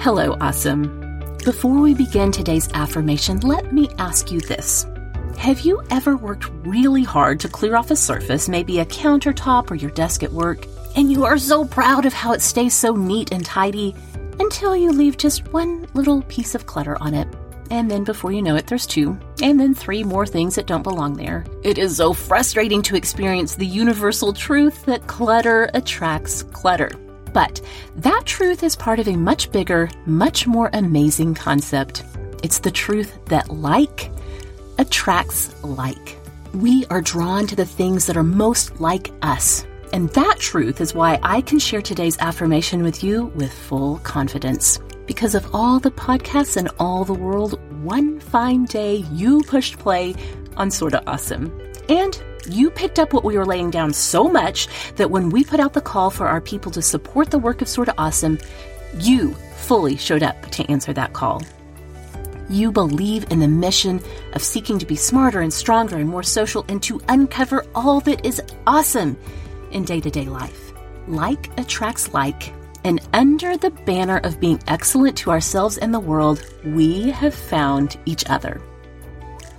Hello, awesome. Before we begin today's affirmation, let me ask you this. Have you ever worked really hard to clear off a surface, maybe a countertop or your desk at work, and you are so proud of how it stays so neat and tidy until you leave just one little piece of clutter on it? And then before you know it, there's two, and then three more things that don't belong there. It is so frustrating to experience the universal truth that clutter attracts clutter. But that truth is part of a much bigger, much more amazing concept. It's the truth that like attracts like. We are drawn to the things that are most like us. And that truth is why I can share today's affirmation with you with full confidence. Because of all the podcasts in all the world, one fine day you pushed play on Sorta Awesome. And you picked up what we were laying down so much that when we put out the call for our people to support the work of Sorta Awesome, you fully showed up to answer that call. You believe in the mission of seeking to be smarter and stronger and more social and to uncover all that is awesome in day to day life. Like attracts like, and under the banner of being excellent to ourselves and the world, we have found each other.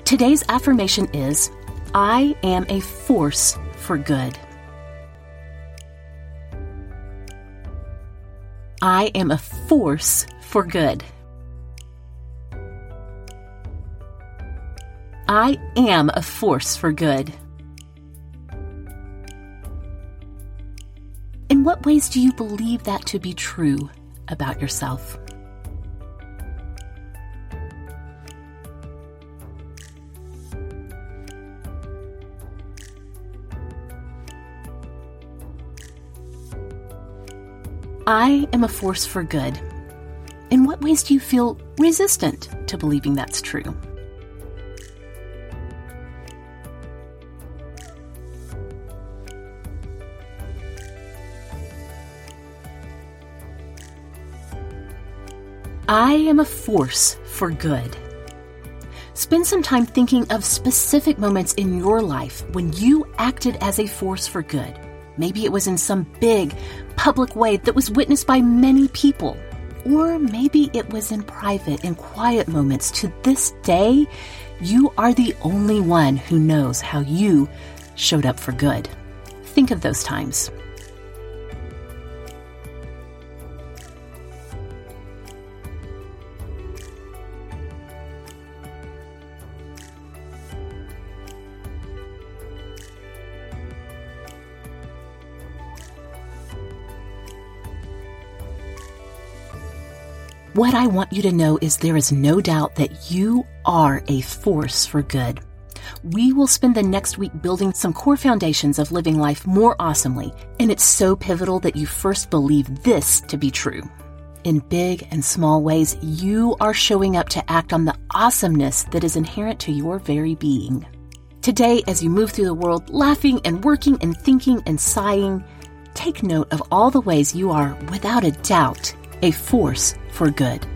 Today's affirmation is I am a force for good. I am a force for good. I am a force for good. In what ways do you believe that to be true about yourself? I am a force for good. In what ways do you feel resistant to believing that's true? I am a force for good. Spend some time thinking of specific moments in your life when you acted as a force for good. Maybe it was in some big, public way that was witnessed by many people. Or maybe it was in private and quiet moments. To this day, you are the only one who knows how you showed up for good. Think of those times. What I want you to know is there is no doubt that you are a force for good. We will spend the next week building some core foundations of living life more awesomely, and it's so pivotal that you first believe this to be true. In big and small ways, you are showing up to act on the awesomeness that is inherent to your very being. Today, as you move through the world laughing and working and thinking and sighing, take note of all the ways you are, without a doubt, a force for good.